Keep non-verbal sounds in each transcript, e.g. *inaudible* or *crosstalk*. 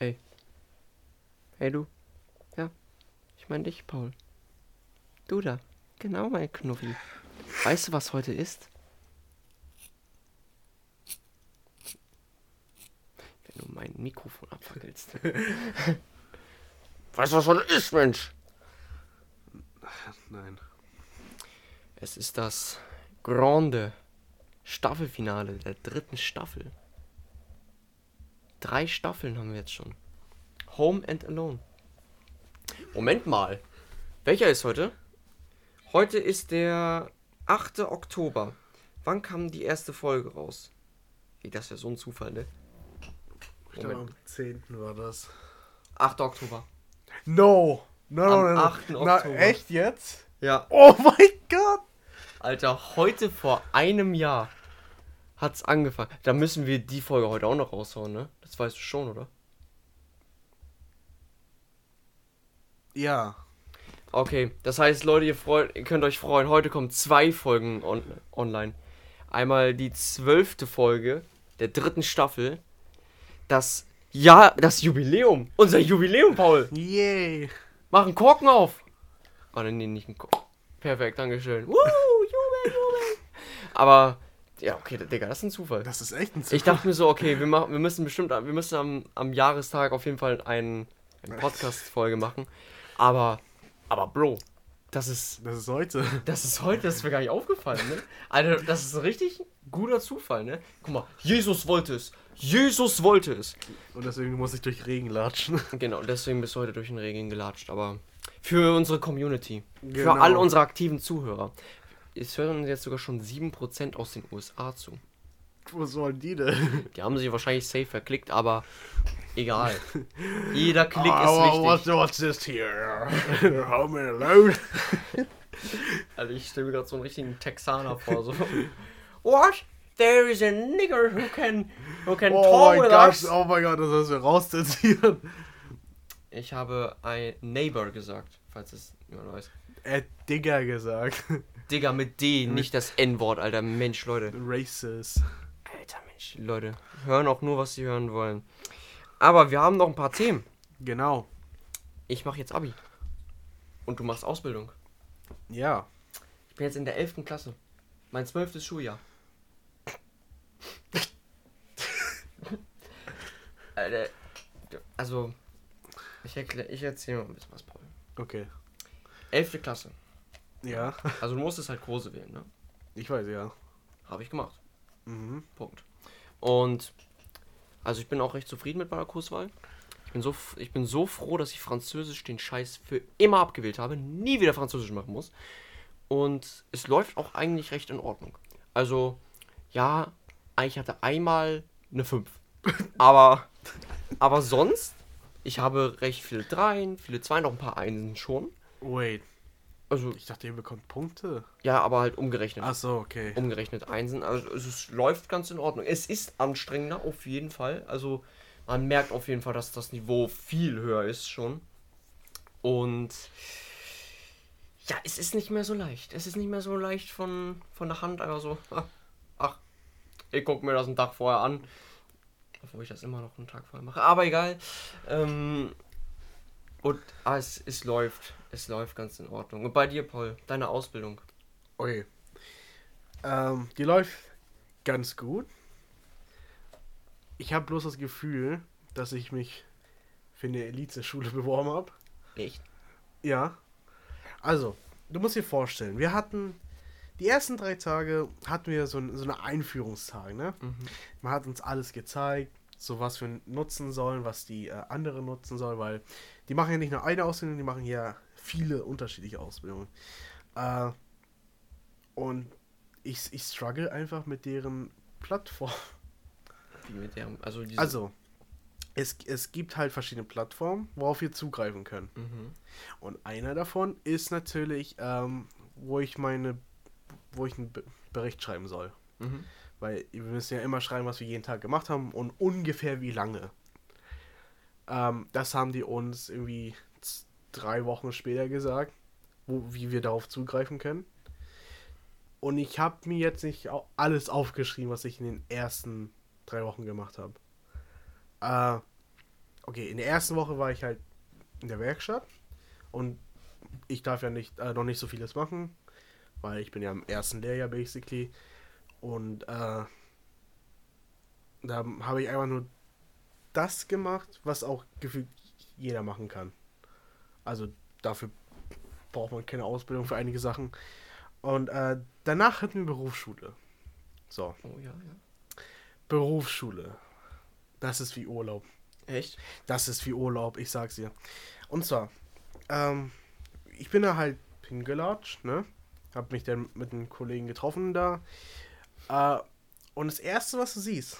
Hey. Hey du. Ja. Ich meine dich, Paul. Du da. Genau, mein Knuffi. Weißt du, was heute ist? Wenn du mein Mikrofon abfackelst. weißt du, was heute ist, Mensch? Nein. Es ist das Grande Staffelfinale der dritten Staffel. Drei Staffeln haben wir jetzt schon. Home and Alone. Moment mal. Welcher ist heute? Heute ist der 8. Oktober. Wann kam die erste Folge raus? Ey, das ist ja so ein Zufall, ne? Ich glaube, am 10. war das. 8. Oktober. No! No, no, Am no, no. 8. Na, Oktober. echt jetzt? Ja. Oh mein Gott! Alter, heute vor einem Jahr hat's angefangen. Da müssen wir die Folge heute auch noch raushauen, ne? Das weißt du schon, oder? Ja. Okay, das heißt, Leute, ihr, freut, ihr könnt euch freuen. Heute kommen zwei Folgen on online. Einmal die zwölfte Folge der dritten Staffel. Das ja, das Jubiläum. Unser Jubiläum, Paul. Yay! Mach einen Korken auf. Oh, nee, nicht einen Korken. Perfekt, Dankeschön. Woo, Jubel, Jubel. Aber, ja, okay, Digga, das ist ein Zufall. Das ist echt ein Ich dachte mir so, okay, wir, machen, wir müssen bestimmt, wir müssen am, am Jahrestag auf jeden Fall ein, eine Podcast-Folge machen. Aber, aber Bro, das ist, Das ist heute. das ist heute, das ist mir gar nicht aufgefallen, ne? Alter, das ist ein richtig guter Zufall, ne? Guck mal, Jesus wollte es. Jesus wollte es. Und deswegen muss ich durch Regen latschen. *laughs* Genau, deswegen bist du heute durch den Regen gelatscht. Aber für unsere Community, Genau. für all unsere aktiven Zuhörer. Es hören jetzt sogar schon 7% aus den USA zu. Wo sollen die denn? *laughs* Die haben sich wahrscheinlich safe verklickt, aber egal. Jeder Klick Oh, ist what's, wichtig. what's this here? Home alone? *laughs* Also ich stelle mir gerade so einen richtigen Texaner vor. So. What? There is a nigger who can, who can Oh talk with Gott, us. oh mein Gott, das müssen wir rauszensieren. Ich habe ein Neighbor gesagt, falls es jemand weiß. Er hat Digger gesagt. *laughs* Digga mit D, nicht das N-Wort, alter Mensch, Leute. Racist. Alter Mensch, Leute. Hören auch nur, was sie hören wollen. Aber wir haben noch ein paar Themen. Genau. Ich mache jetzt Abi. Und du machst Ausbildung. Ja. Ich bin jetzt in der 11. Klasse. Mein zwölftes Schuljahr. *laughs* Alter, also, ich, erklär, ich erzähle mal ein bisschen was, Paul. Okay. 11. Klasse. Ja. Also du musstest halt Kurse wählen, ne? Ich weiß, ja. Habe ich gemacht. Mhm. Punkt. Und also ich bin auch recht zufrieden mit meiner Kurswahl. Ich bin so, ich bin so froh, dass ich Französisch den Scheiß für immer abgewählt habe, nie wieder Französisch machen muss. Und es läuft auch eigentlich recht in Ordnung. Also, ja, ich hatte einmal eine 5. *laughs* Aber, aber sonst, ich habe recht viele Dreien, viele Zweien, noch ein paar Einsen schon. Wait. Also, Ich dachte, ihr bekommt Punkte. ja, aber halt umgerechnet. Ach so, okay. umgerechnet Einsen. Also es läuft ganz in Ordnung. Es ist anstrengender, auf jeden Fall. Also man merkt auf jeden Fall, dass das Niveau viel höher ist schon. Und ja, es ist nicht mehr so leicht. Es ist nicht mehr so leicht von, von der Hand einfach so. Ach, ach ich gucke mir das einen Tag vorher an. Obwohl ich das immer noch einen Tag vorher mache. Aber egal. Ähm, und ah, es, es läuft. Es läuft ganz in Ordnung. Und bei dir, Paul, deine Ausbildung. Okay. Ähm, die läuft ganz gut. Ich habe bloß das Gefühl, dass ich mich für eine Elite-Schule *laughs* beworben habe. Echt? Ja. Also, du musst dir vorstellen, wir hatten die ersten drei Tage hatten wir so, ein- so eine Einführungstag, ne? Mhm. Man hat uns alles gezeigt, so was wir nutzen sollen, was die äh, andere nutzen sollen, weil die machen ja nicht nur eine Ausbildung, die machen ja viele unterschiedliche Ausbildungen. Äh, und ich, ich struggle einfach mit deren Plattform. Mit der, also Also, es, es gibt halt verschiedene Plattformen, worauf wir zugreifen können. Mhm. Und einer davon ist natürlich, ähm, wo ich meine, wo ich einen Be Bericht schreiben soll. Mhm. Weil wir müssen ja immer schreiben, was wir jeden Tag gemacht haben und ungefähr wie lange. Ähm, das haben die uns irgendwie drei Wochen später gesagt, wo, wie wir darauf zugreifen können. Und ich habe mir jetzt nicht alles aufgeschrieben, was ich in den ersten drei Wochen gemacht habe. Äh, okay, in der ersten Woche war ich halt in der Werkstatt und ich darf ja nicht, äh, noch nicht so vieles machen, weil ich bin ja im ersten Lehrjahr basically und äh, da habe ich einfach nur das gemacht, was auch gefühlt jeder machen kann. Also dafür braucht man keine Ausbildung für einige Sachen. Und äh, danach hatten wir Berufsschule. So. Oh ja, ja. Berufsschule. Das ist wie Urlaub. Echt? Das ist wie Urlaub, ich sag's dir. Und zwar, ähm, ich bin da halt hingelatscht, ne? Hab mich dann mit einem Kollegen getroffen da. Äh, und das erste, was du siehst,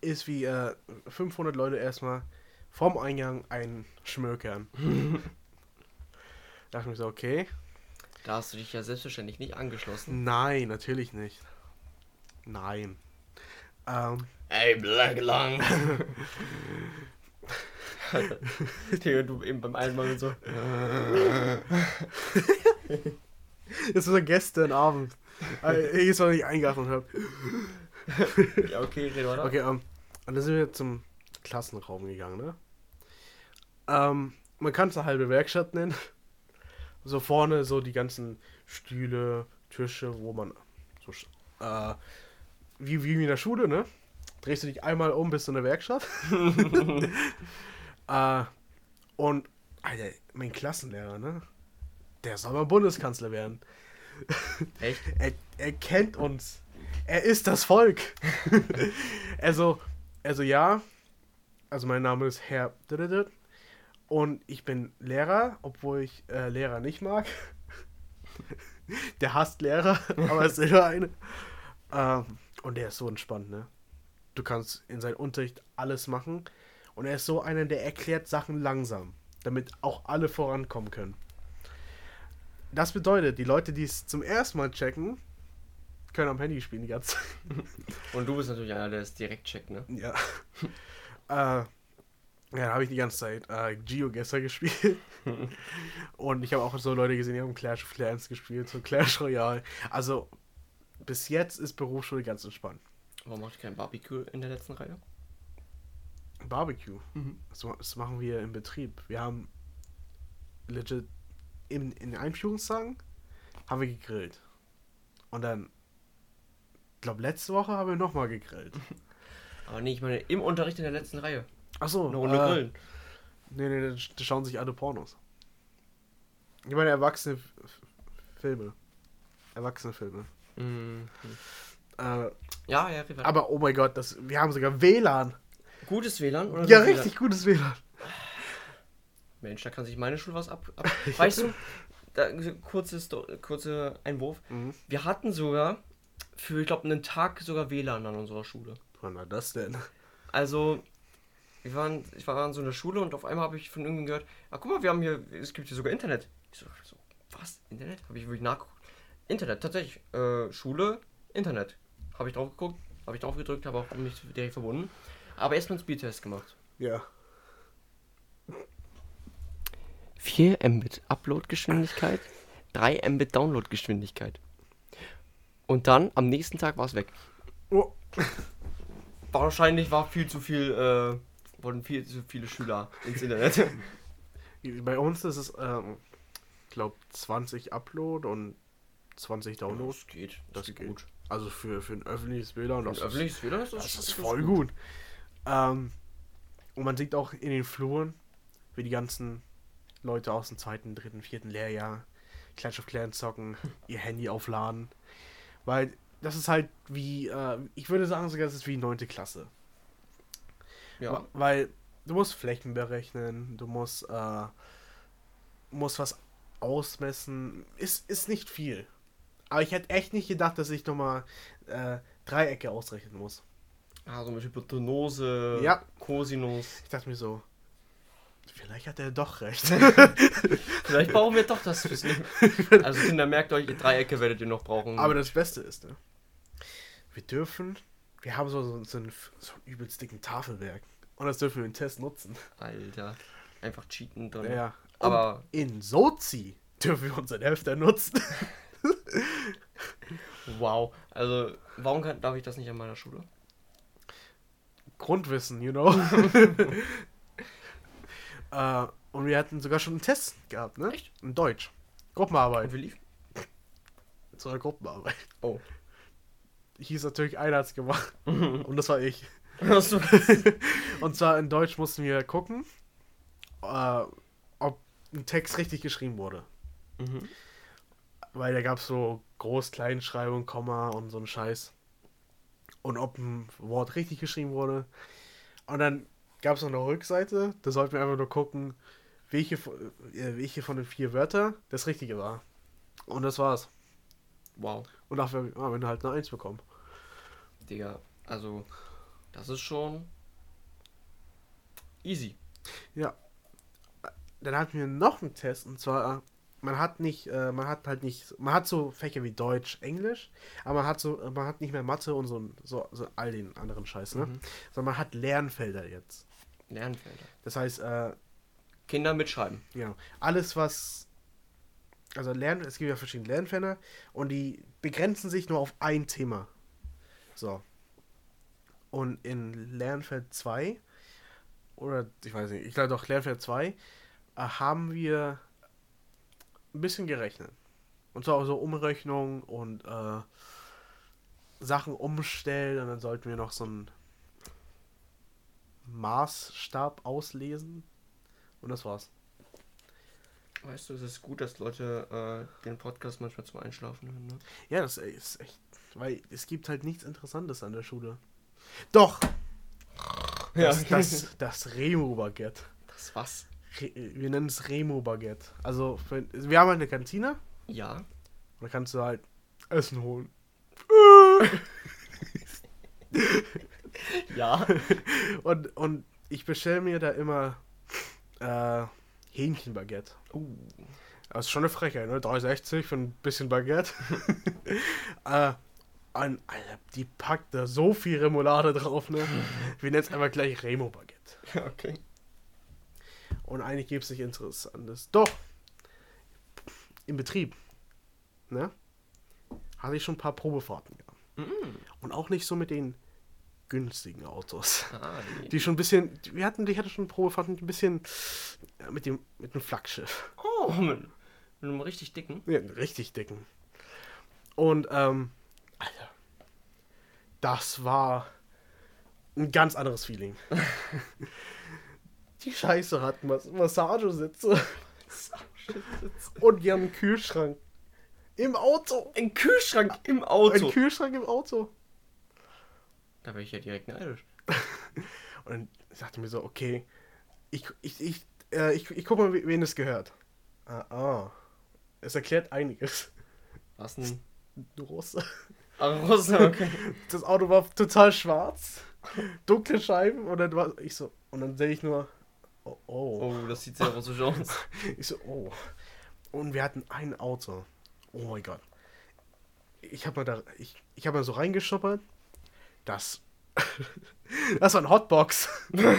ist wie äh, 500 Leute erstmal vorm Eingang ein Schmökern. da dachte ich mir so, okay. Da hast du dich ja selbstverständlich nicht angeschlossen. Nein, natürlich nicht. Nein. Ähm, Ey, Black Lung. Digga, du eben beim Einmal und so. *laughs* das war gestern Abend. Äh, Ich ist noch nicht eingeachtet habe. Ja, okay, red weiter. Okay, ähm, und dann sind wir zum Klassenraum gegangen, ne? Ähm, man kann es eine halbe Werkstatt nennen. So vorne so die ganzen Stühle, Tische, wo man so, äh, wie, wie in der Schule, ne? Drehst du dich einmal um, bist du in der Werkstatt. *laughs* äh, und, Alter, mein Klassenlehrer, ne? Der soll mal Bundeskanzler werden. *laughs* Echt? Er, er kennt uns. Er ist das Volk. *laughs* *laughs* also, also ja. Also mein Name ist Herr und ich bin Lehrer, obwohl ich äh, Lehrer nicht mag. der hasst Lehrer, aber ist immer eine. Ähm, und der ist so entspannt, ne? Du kannst in seinem Unterricht alles machen. Und er ist so einer, der erklärt Sachen langsam, damit auch alle vorankommen können. Das bedeutet, die Leute, die es zum ersten Mal checken, können am Handy spielen die ganze Zeit. *laughs* Und du bist natürlich einer, der es direkt checkt, ne? Ja. *laughs* äh, ja, da habe ich die ganze Zeit äh, GeoGuessr gespielt. *laughs* Und ich habe auch so Leute gesehen, die haben Clash of Clans gespielt, so Clash Royale. Also, bis jetzt ist Berufsschule ganz entspannt. Warum macht kein Barbecue in der letzten Reihe? Barbecue, Mhm. das, das machen wir im Betrieb. Wir haben legit in, in den Einführungstagen haben wir gegrillt. Und dann, ich glaube, letzte Woche haben wir nochmal gegrillt. *laughs* Aber nee, ich meine, im Unterricht in der letzten Reihe. Achso, Eine Runde äh, grillen. Nee, nee, da schauen sich alle Pornos. Ich meine, erwachsene Filme. Erwachsene Filme. Mhm. Äh, Ja, ja, aber oh mein Gott, das, wir haben sogar WLAN. Gutes WLAN? Oder Ja, WLAN? richtig gutes WLAN. Mensch, da kann sich meine Schule was ab. ab *laughs* weißt du, da, kurze, Sto kurze Einwurf. Mhm. Wir hatten sogar für, ich glaube, einen Tag sogar WLAN an unserer Schule. Wann war das denn? Also, wir waren, ich war in so einer Schule und auf einmal habe ich von irgendjemandem gehört, ah, guck mal, wir haben hier, es gibt hier sogar Internet. Ich so, so was? Internet? Habe ich wirklich nachgeguckt. Internet, tatsächlich. Äh, Schule, Internet. Habe ich drauf geguckt, habe ich drauf gedrückt, habe auch mich direkt verbunden. Aber erstmal einen Speedtest gemacht. Ja. 4 Mbit Upload-Geschwindigkeit, 3 Mbit Download-Geschwindigkeit. Und dann, am nächsten Tag war es weg. Oh. Wahrscheinlich war viel zu viel, äh, wurden viel zu viele Schüler ins Internet. *laughs* Bei uns ist es, ähm, ich glaube, 20 Upload und 20 Download. Das geht, Das geht geht. Also für, für ein öffentliches WLAN. Und Das, öffentliches WLAN ist das, das ist voll gut. Ähm, und man sieht auch in den Fluren, wie die ganzen Leute aus dem zweiten, dritten, vierten Lehrjahr Clash of Clans zocken, *laughs* ihr Handy aufladen. Weil das ist halt wie, äh, ich würde sagen sogar, das ist wie neunte Klasse. Ja. Weil du musst Flächen berechnen, du musst, äh, musst was ausmessen. Ist, ist nicht viel. Aber ich hätte echt nicht gedacht, dass ich nochmal äh, Dreiecke ausrechnen muss. Ah, so mit Hypotenuse, Ja. Cosinus. Ich dachte mir so, vielleicht hat er doch recht. *laughs* Vielleicht brauchen wir doch das Wissen. *laughs* Also Kinder, merkt euch, Dreiecke werdet ihr noch brauchen. Aber das Beste ist, ne? Wir dürfen, wir haben so, so, so, einen, so einen übelst dicken Tafelwerk. Und das dürfen wir im Test nutzen. Alter, einfach cheaten drin. Ja. Und Aber in Sozi dürfen wir unseren Hälfte nutzen. *laughs* wow. Also, warum kann, darf ich das nicht an meiner Schule? Grundwissen, you know. Äh, und wir hatten sogar schon einen Test gehabt, ne? Echt? In Deutsch. Gruppenarbeit. Und wie lief? Zu einer Gruppenarbeit. Oh. Hieß natürlich, einer hat's gemacht. *laughs* Und das war ich. *laughs* Und zwar in Deutsch mussten wir gucken, äh, ob ein Text richtig geschrieben wurde. mhm. Weil da gab es so Groß-, Kleinschreibung, Komma und so ein Scheiß. Und ob ein Wort richtig geschrieben wurde. Und dann gab es noch eine Rückseite, da sollten wir einfach nur gucken, welche, von- äh, welche von den vier Wörtern das Richtige war. Und das war's. Wow. Und dafür haben wir halt eine Eins bekommen. Digga, also, das ist schon easy. Dann hatten wir noch einen Test und zwar, äh, man hat nicht, äh, man hat halt nicht, man hat so Fächer wie Deutsch, Englisch, aber man hat so, man hat nicht mehr Mathe und so, so, so all den anderen Scheiß, ne? Mhm. Sondern man hat Lernfelder jetzt. Lernfelder. Das heißt, äh, Kinder mitschreiben. Ja, alles was. Also Lern, es gibt ja verschiedene Lernfelder und die begrenzen sich nur auf ein Thema. So. Und in Lernfeld 2, oder ich weiß nicht, ich glaube doch Lernfeld 2, äh, haben wir ein bisschen gerechnet. Und zwar auch so Umrechnung und äh, Sachen umstellen und dann sollten wir noch so einen Maßstab auslesen. Und das war's. Weißt du, es ist gut, dass Leute äh, den Podcast manchmal zum Einschlafen hören, ne? Ja, das ist echt. Weil es gibt halt nichts Interessantes an der Schule. Doch! Das, das, *laughs* das Remo-Baguette. das was? Re wir nennen es Remo-Baguette. Also, für, wir haben halt eine Kantine. Ja. Und da kannst du halt Essen holen. *laughs* *laughs* Ja. *laughs* Und, und ich bestelle mir da immer äh, Hähnchenbaguette. Uh. Das ist schon eine Frechheit, ne? 3,60 für ein bisschen Baguette. *laughs* äh, und, Alter, die packt da so viel Remoulade drauf, ne? Wir nennen es einfach gleich Remo-Baguette. Okay. Und eigentlich gibt es nicht Interessantes. Doch! Im Betrieb, ne? Hatte ich schon ein paar Probefahrten gehabt. Mhm. Und auch nicht so mit den günstigen Autos. Ah, die. Die schon ein bisschen, wir hatten, ich hatte schon Probefahrten ein bisschen mit dem, mit dem Flaggschiff. Oh, mit, mit einem richtig dicken. Ja, einen richtig dicken. Und, ähm, Alter, das war ein ganz anderes Feeling. *laughs* Die Scheiße hatten Mas Massagesitze und die haben einen Kühlschrank im Auto. Ein Kühlschrank im Ein Auto. Kühlschrank im Auto. Da wäre ich ja direkt neidisch. *laughs* Und dann sagte mir so, okay, ich, ich, ich, äh, ich, ich guck mal, we- wen es gehört. Ah, ah. Es erklärt einiges. Was denn? Russe. Ach, Russe, okay. *laughs* Das Auto war total schwarz, dunkle Scheiben und dann war ich so und dann sehe ich nur oh, oh. Oh, das sieht sehr russisch aus. *laughs* Ich so oh. Und wir hatten ein Auto. Oh mein Gott. Ich habe mal da ich, ich habe mal so reingeschuppert. Das *laughs* das war ein Hotbox.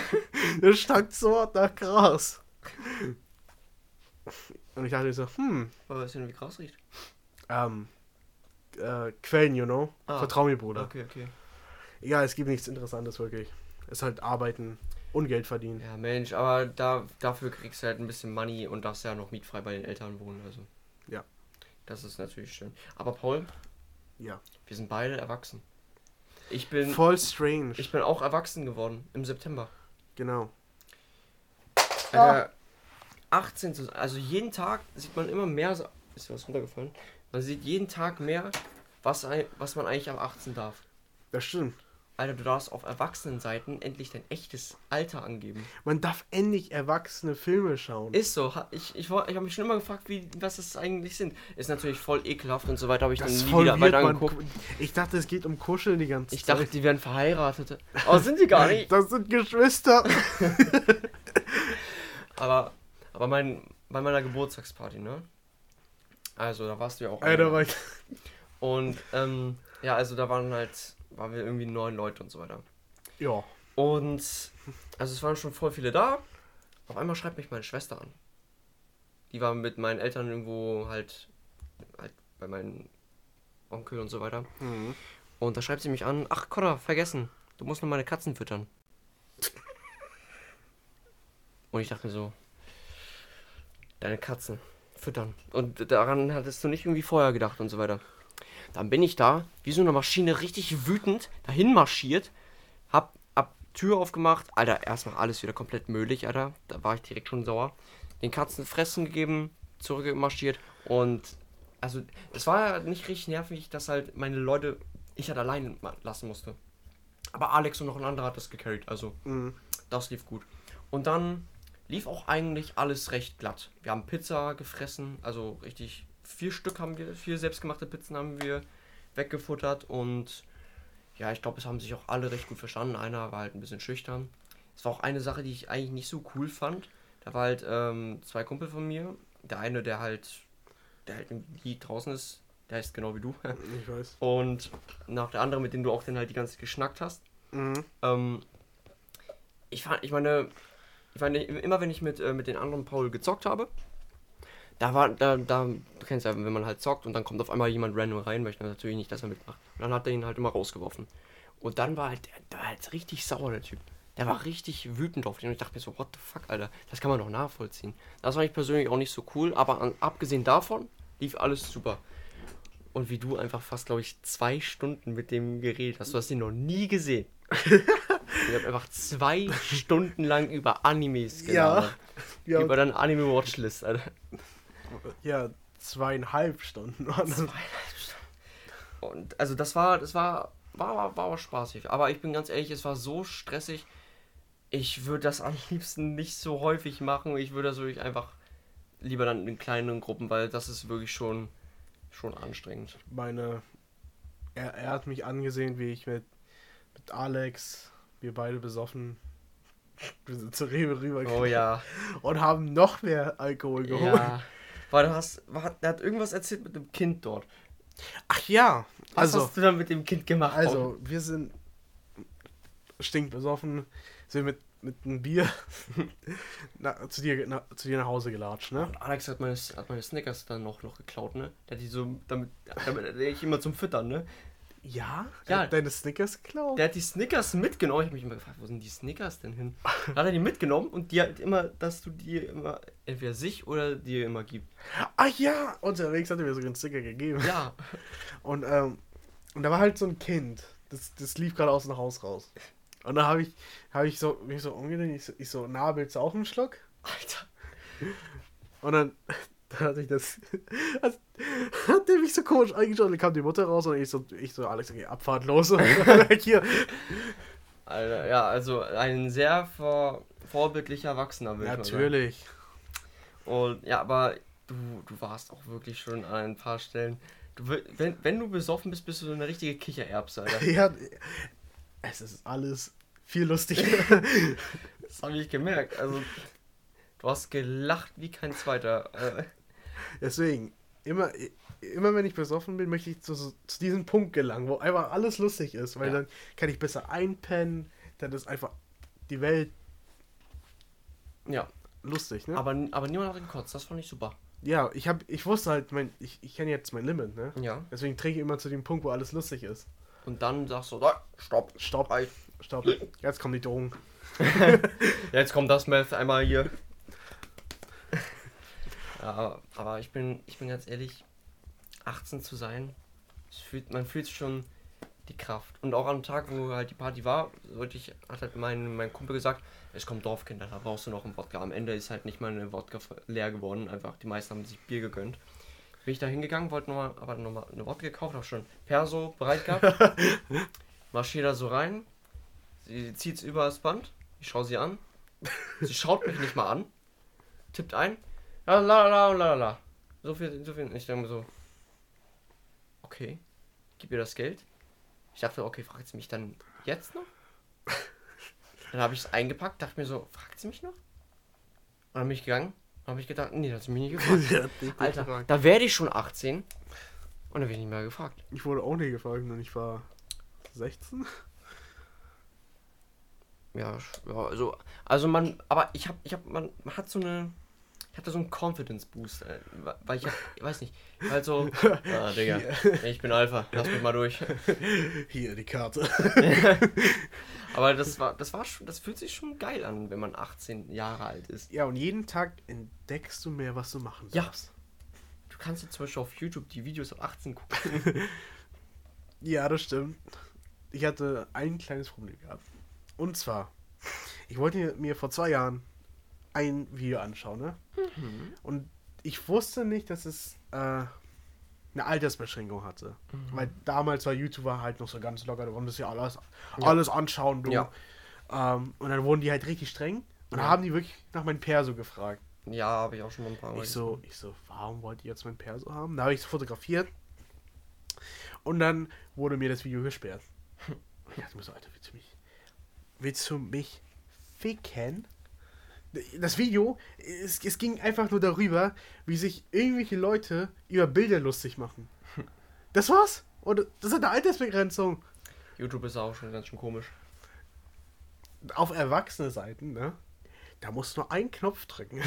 *laughs* das stank so nach Gras. Und ich dachte mir so, hm, Aber weißt du, wie krass riecht? ähm, äh, Quellen, you know? Ah. Vertrau mir, Bruder. Okay, okay. Ja, es gibt nichts Interessantes wirklich. Es ist halt arbeiten und Geld verdienen. Ja, Mensch, aber da, dafür kriegst du halt ein bisschen Money und darfst ja noch mietfrei bei den Eltern wohnen, also. Ja. Das ist natürlich schön. Aber Paul, Ja. wir sind beide erwachsen. Ich bin, Voll strange. ich bin auch erwachsen geworden im September. genau. Alter, 18 zu also jeden Tag sieht man immer mehr. so- Ist dir was runtergefallen? Man sieht jeden Tag mehr, was, ein, was man eigentlich ab 18 darf. Das stimmt. Alter, du darfst auf Erwachsenenseiten endlich dein echtes Alter angeben. Man darf endlich erwachsene Filme schauen. Ist so. Ich, ich, ich habe mich schon immer gefragt, wie, was das eigentlich sind. Ist natürlich voll ekelhaft und so weiter, habe ich das dann nie wieder weiter angeguckt. Ich dachte, es geht um Kuscheln die ganze Ich Zeit. dachte, die wären verheiratet. Aber sind die gar nicht. *laughs* Das sind Geschwister. *laughs* Aber, aber mein, bei meiner Geburtstagsparty, ne? Also, da warst du ja auch. Alter, war ich. Und, ähm, ja, also da waren halt, waren wir irgendwie neun Leute und so weiter. Ja. Und, also es waren schon voll viele da. Auf einmal schreibt mich meine Schwester an. Die war mit meinen Eltern irgendwo halt, halt bei meinen Onkel und so weiter. Mhm. Und da schreibt sie mich an, ach Connor, vergessen, du musst noch meine Katzen füttern. Und ich dachte mir so, deine Katzen füttern. Und daran hattest du nicht irgendwie vorher gedacht und so weiter. Dann bin ich da, wie so eine Maschine, richtig wütend dahin marschiert, hab ab Tür aufgemacht, Alter, erstmal alles wieder komplett möglich, Alter. Da war ich direkt schon sauer. Den Katzen fressen gegeben, zurückmarschiert und also es war ja nicht richtig nervig, dass halt meine Leute ich halt allein lassen musste. Aber Alex und noch ein anderer hat das gecarried, also Mhm. das lief gut. Und dann lief auch eigentlich alles recht glatt. Wir haben Pizza gefressen, also richtig vier Stück haben wir, vier selbstgemachte Pizzen haben wir weggefuttert und ja, ich glaube, es haben sich auch alle recht gut verstanden. Einer war halt ein bisschen schüchtern. Es war auch eine Sache, die ich eigentlich nicht so cool fand. Da war halt ähm, zwei Kumpel von mir. Der eine, der halt, der halt irgendwie draußen ist, der heißt genau wie du. *laughs* Ich weiß. Und nach der andere, mit dem du auch dann halt die ganze Zeit geschnackt hast. Mhm. Ähm, ich fand, ich meine, ich meine, immer wenn ich mit, äh, mit den anderen Paul gezockt habe, da war, da, da, du kennst ja, wenn man halt zockt und dann kommt auf einmal jemand random rein, möchte natürlich nicht, dass er mitmacht. Und dann hat er ihn halt immer rausgeworfen. Und dann war halt, der, war halt richtig sauer, der Typ. Der war richtig wütend auf den und ich dachte mir so, what the fuck, Alter, das kann man doch nachvollziehen. Das war ich persönlich auch nicht so cool, aber an, abgesehen davon lief alles super. Und wie du einfach fast, glaube ich, zwei Stunden mit dem geredet hast. Du hast ihn noch nie gesehen. *laughs* Ich habe einfach zwei Stunden lang über Animes Ja. gelabert. Ja, Über deine Anime-Watchlist, Alter. Ja, zweieinhalb Stunden waren das. Und also das war, das war, war, war, war aber spaßig. Aber ich bin ganz ehrlich, es war so stressig. Ich würde das am liebsten nicht so häufig machen. Ich würde das wirklich einfach lieber dann in kleineren Gruppen, weil das ist wirklich schon, schon anstrengend. Meine. Er, er hat mich angesehen, wie ich mit, mit Alex, wir beide besoffen, *laughs* wir sind zur Rewe rüber Oh ja. und haben noch mehr Alkohol geholt. ja. Weil du hast, er hat irgendwas erzählt mit dem Kind dort. Ach ja, Was also, hast du dann mit dem Kind gemacht? also wir sind stinkbesoffen, sind mit, mit einem Bier *laughs* na, zu, dir, na, zu dir nach Hause gelatscht, ne? Und Alex hat meine, hat meine Snickers dann noch, noch geklaut, ne? Der hat die so, damit, damit ich immer zum Füttern, ne? Ja? Ja. Hat Deine Snickers geklaut? Der hat die Snickers mitgenommen. Ich habe mich immer gefragt, wo sind die Snickers denn hin? *laughs* Hat er die mitgenommen und die hat immer, dass du die immer entweder sich oder dir immer gibt. Ah ja, unterwegs hat er mir sogar einen Sticker gegeben. Ja. Und, ähm, und da war halt so ein Kind. Das, das lief gerade aus dem Haus raus. Und da habe ich, hab ich so, mich so umgedreht, ich so, ich so, na, willst du auch einen Schluck? Alter. Und dann, *laughs* dann hat sich das, hat, hat der mich so komisch eingeschaut, dann kam die Mutter raus und ich so, ich so, Alex, okay, Abfahrt los. Und *laughs* *laughs* hier. Alter, ja, also ein sehr vor, vorbildlicher Erwachsener, würde ich mal sagen. Natürlich. Und ja, aber du, du warst auch wirklich schon an ein paar Stellen. Du, wenn, wenn du besoffen bist, bist du so eine richtige Kichererbse, Alter. Ja, es ist alles viel lustiger. Das habe ich gemerkt. Also, du hast gelacht wie kein zweiter. Deswegen, immer, immer wenn ich besoffen bin, möchte ich zu, zu diesem Punkt gelangen, wo einfach alles lustig ist, weil Ja. dann kann ich besser einpennen, dann ist einfach die Welt ja, lustig, ne? aber, aber niemand hat gekotzt. Das fand ich super. ja, ich hab, ich wusste halt, mein, ich, ich kenne jetzt mein Limit, ne? Ja. Deswegen trinke ich immer zu dem Punkt, wo alles lustig ist. Und dann sagst du, "Ah, stopp, Stopp, Reicht. stopp, jetzt kommen die Drogen. *laughs* Jetzt kommt das Meth einmal hier. Ja, aber, ich bin, ich bin ganz ehrlich, 18 zu sein, es fühlt, man fühlt schon die Kraft. Und auch am Tag, wo halt die Party war, sollte ich, hat halt mein, mein Kumpel gesagt, es kommt Dorfkinder, da brauchst du noch einen Wodka. Am Ende ist halt nicht mal eine Wodka leer geworden, einfach die meisten haben sich Bier gegönnt. Bin ich da hingegangen, wollte nochmal, aber nochmal eine Wodka gekauft, hab schon Perso bereit gehabt. *laughs* Marschiere da so rein, sie zieht's über das Band, ich schaue sie an, sie schaut mich nicht mal an, tippt ein, la la la la la. So viel, so viel. Ich denke mir so, okay, gib ihr das Geld. Ich dachte, okay, fragt sie mich dann jetzt noch? Dann habe ich es eingepackt, dachte mir so, fragt sie mich noch? Und dann bin ich gegangen, habe ich gedacht, nee, das hat sie mich nie *laughs* gefragt. Alter, gefragt. da werde ich schon 18 und dann werde ich nicht mehr gefragt. Ich wurde auch nie gefragt und ich war 16. Ja, sch- ja also, also man, aber ich habe, ich habe, man, man hat so eine, ich hatte so einen Confidence Boost, äh, weil ich hab, ich weiß nicht, halt so, *laughs* ah, Digga, ich bin Alpha, lass mich mal durch. *laughs* Hier die Karte. *laughs* Aber das war, das war schon, das fühlt sich schon geil an, wenn man 18 Jahre alt ist. Ja, und jeden Tag entdeckst du mehr, was du machen Ja. sollst. Du kannst jetzt zum Beispiel auf YouTube die Videos ab 18 gucken. Ja, das stimmt. Ich hatte ein kleines Problem gehabt. Und zwar, ich wollte mir vor zwei Jahren ein Video anschauen, ne? Und ich wusste nicht, dass es äh, eine Altersbeschränkung hatte. Weil damals war YouTuber halt noch so ganz locker, du konntest ja alles, alles anschauen, du. Ja. Ähm, und dann wurden die halt richtig streng. Und Ja. haben die wirklich nach meinem Perso gefragt. Ja, habe ich auch schon mal ein paar Mal Ich so, ich so, warum wollt ihr jetzt mein Perso haben? Da habe ich es fotografiert. Und dann wurde mir das Video gesperrt. Und *laughs* ich dachte mir so, Alter, willst du mich, willst du mich ficken? Das Video, es, es ging einfach nur darüber, wie sich irgendwelche Leute über Bilder lustig machen. *laughs* Das war's. Und das hat eine Altersbegrenzung. YouTube ist auch schon ganz schön komisch. Auf erwachsene Seiten, ne? Da musst du nur einen Knopf drücken.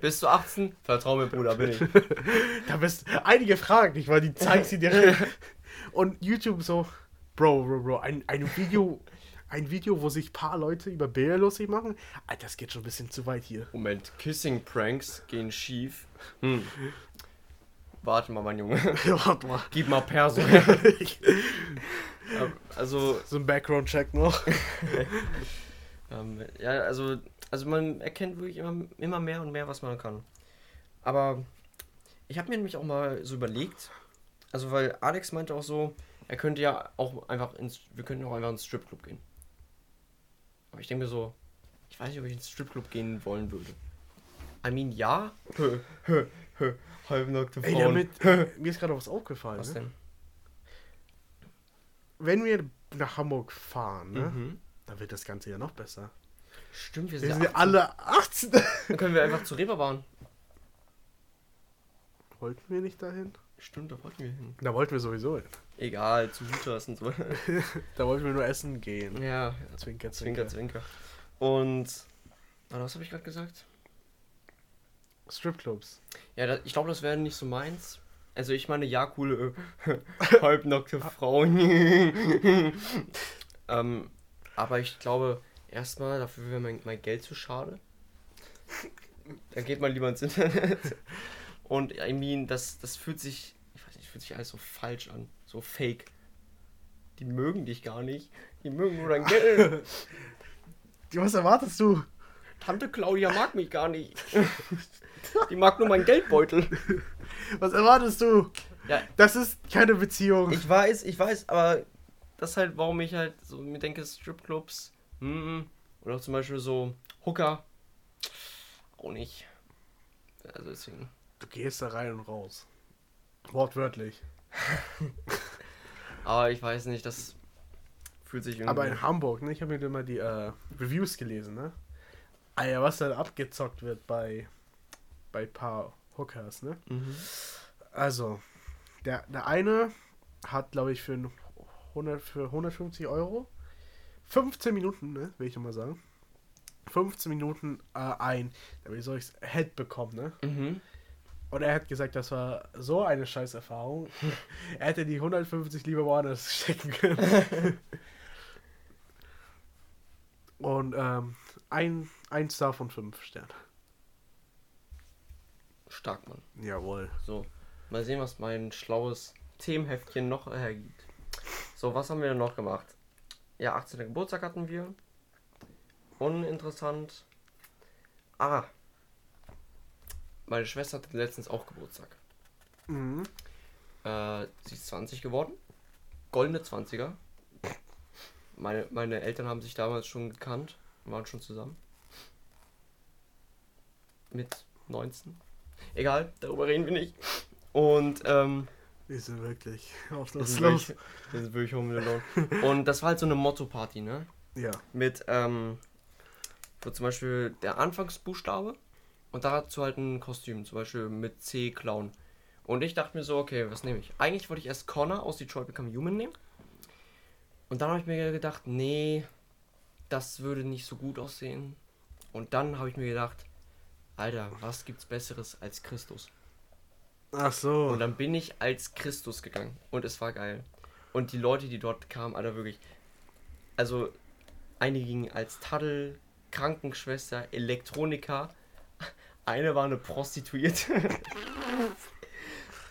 Bist du 18? Vertrau mir, Bruder, bin ich. *laughs* Da bist einige Fragen nicht, weil die zeigt sie dir. *laughs* Und YouTube so, Bro, Bro, Bro, ein, ein Video, ein Video, wo sich ein paar Leute über Bilder lustig machen. Alter, das geht schon ein bisschen zu weit hier. Moment, Kissing-Pranks gehen schief. Hm. Warte mal, mein Junge. *laughs* Warte mal. Gib mal Perso. *laughs* also, so ein Background-Check noch. *laughs* ähm, ja, also, also man erkennt wirklich immer, immer mehr und mehr, was man kann. Aber ich habe mir nämlich auch mal so überlegt, also weil Alex meinte auch so, er könnte ja auch einfach ins, wir könnten auch einfach ins Stripclub gehen. Aber ich denke mir so, ich weiß nicht, ob ich ins Stripclub gehen wollen würde. I mean, ja. Halbnackte Ey, Frauen. damit, *laughs* mir ist gerade was aufgefallen. Was Ne? denn? Wenn wir nach Hamburg fahren, ne, Mhm. dann wird das Ganze ja noch besser. Stimmt, wir Wir sind, sind ja ja alle 18. Dann können wir einfach zur Reeperbahn. Wollten wir nicht dahin? Stimmt, da wollten wir hin. Da wollten wir sowieso hin. Egal, zu Hutas und so. *laughs* Da wollten wir nur essen gehen. ja, Zwinker, zwinker. Zwinker, Zwinker. Und. Warte, was habe ich gerade gesagt? Stripclubs. Ja, da, ich glaube, das wäre nicht so meins. Also, ich meine, ja, coole *laughs* halbnackte Frauen. *laughs* ähm, aber ich glaube, erstmal, dafür wäre mein, mein Geld zu schade. Dann geht man lieber ins Internet. Und I mean, das, das fühlt sich, fühlt sich alles so falsch an. So fake. Die mögen dich gar nicht. Die mögen nur dein Geld. *laughs* Was erwartest du? Tante Claudia mag mich gar nicht. Die mag nur meinen Geldbeutel. Was erwartest du? Ja, Das ist keine Beziehung. ich weiß, ich weiß, aber das ist halt, warum ich halt so mir denke, Stripclubs, hm, oder auch zum Beispiel so Hooker, auch nicht. Also deswegen. Du gehst da rein und raus. Wortwörtlich. *laughs* Aber ich weiß nicht, das fühlt sich irgendwie. Aber in Hamburg, ne? Ich habe mir mal die äh, Reviews gelesen, ne? Alter, was da abgezockt wird bei bei paar Hookers, ne? mhm. Also, der, der eine hat, glaube ich, für, ein 100, für 150 Euro 15 Minuten, ne? Will ich mal sagen. 15 Minuten äh, ein, wie soll ich's, Head bekommen, ne? Mhm. Und er hat gesagt, das war so eine scheiß Erfahrung. *laughs* er hätte die 150 lieber woanders *laughs* stecken können. *laughs* Und ähm, ein, ein Star von 5 Sternen. Stark, Mann. Jawohl. So, mal sehen, was mein schlaues Themenheftchen noch hergibt. So, was haben wir denn noch gemacht? Ja, 18. Geburtstag hatten wir. Uninteressant. Ah. Meine Schwester hatte letztens auch Geburtstag. Mhm. Äh, sie ist 20 geworden. Goldene 20er. Meine, meine Eltern haben sich damals schon gekannt. Waren schon zusammen. Mit 19. Egal, darüber reden wir nicht. Und, ähm, Wir sind wirklich wir ausnahmslos. sind wirklich, wir sind wirklich home alone. Und das war halt so eine Motto-Party, ne? Ja. Mit, ähm, wo zum Beispiel der Anfangsbuchstabe und dazu halt ein Kostüm, zum Beispiel mit C Clown. Und ich dachte mir so, okay, was nehme ich? Eigentlich wollte ich erst Connor aus Detroit Become Human nehmen. Und dann habe ich mir gedacht, nee, das würde nicht so gut aussehen. Und dann habe ich mir gedacht, Alter, was gibt's Besseres als Christus? Ach so. Und dann bin ich als Christus gegangen. Und es war geil. Und die Leute, die dort kamen, Alter, wirklich. Also, einige gingen als Taddel, Krankenschwester, Elektroniker. Eine war eine Prostituierte. *laughs*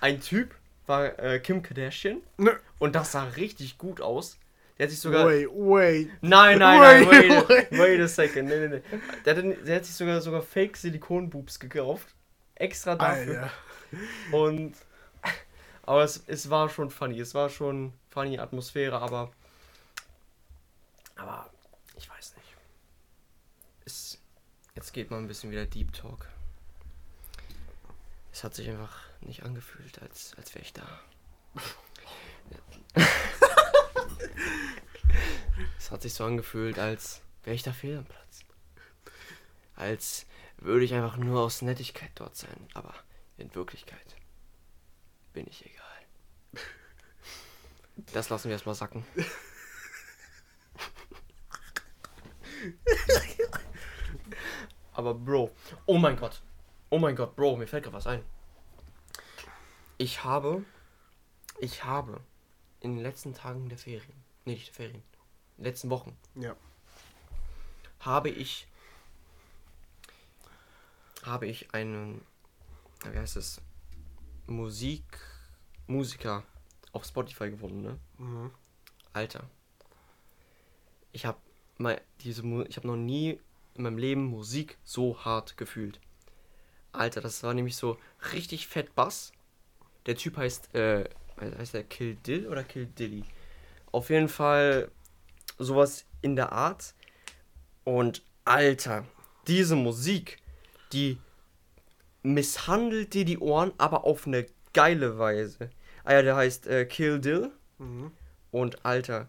Ein Typ war äh, Kim Kardashian. Nö. Und das sah richtig gut aus. Der hat sich sogar. Wait, wait. Nein, nein, nein, Wait, wait, wait. a, wait a second. Nee, nee, nee. Der hat, der hat sich sogar, sogar Fake Silikonboobs gekauft. Extra dafür. Alter. Und. Aber es, es war schon funny. Es war schon funny Atmosphäre, aber. Aber. Ich weiß nicht. Es, jetzt geht mal ein bisschen wieder Deep Talk. Es hat sich einfach nicht angefühlt, als, als wäre ich da. *laughs* es hat sich so angefühlt, als wäre ich da fehl am Platz. Als würde ich einfach nur aus Nettigkeit dort sein. Aber in Wirklichkeit bin ich egal. Das lassen wir erstmal sacken. Aber Bro, oh mein Gott. Oh mein Gott, Bro, mir fällt gerade was ein. Ich habe, ich habe in den letzten Tagen der Ferien, nee, nicht der Ferien, in den letzten Wochen, Ja. habe ich, habe ich einen, wie heißt es, Musik, Musiker auf Spotify gefunden, ne? Mhm. Alter. Ich habe mal diese ich habe noch nie in meinem Leben Musik so hart gefühlt. Alter, das war nämlich so richtig fett Bass. Der Typ heißt äh heißt der Kill Dill oder Kill Dilly? Auf jeden Fall sowas in der Art. Und Alter, diese Musik, die misshandelt dir die Ohren, aber auf eine geile Weise. Ah ja, der heißt äh, Kill Dill. Mhm. Und Alter,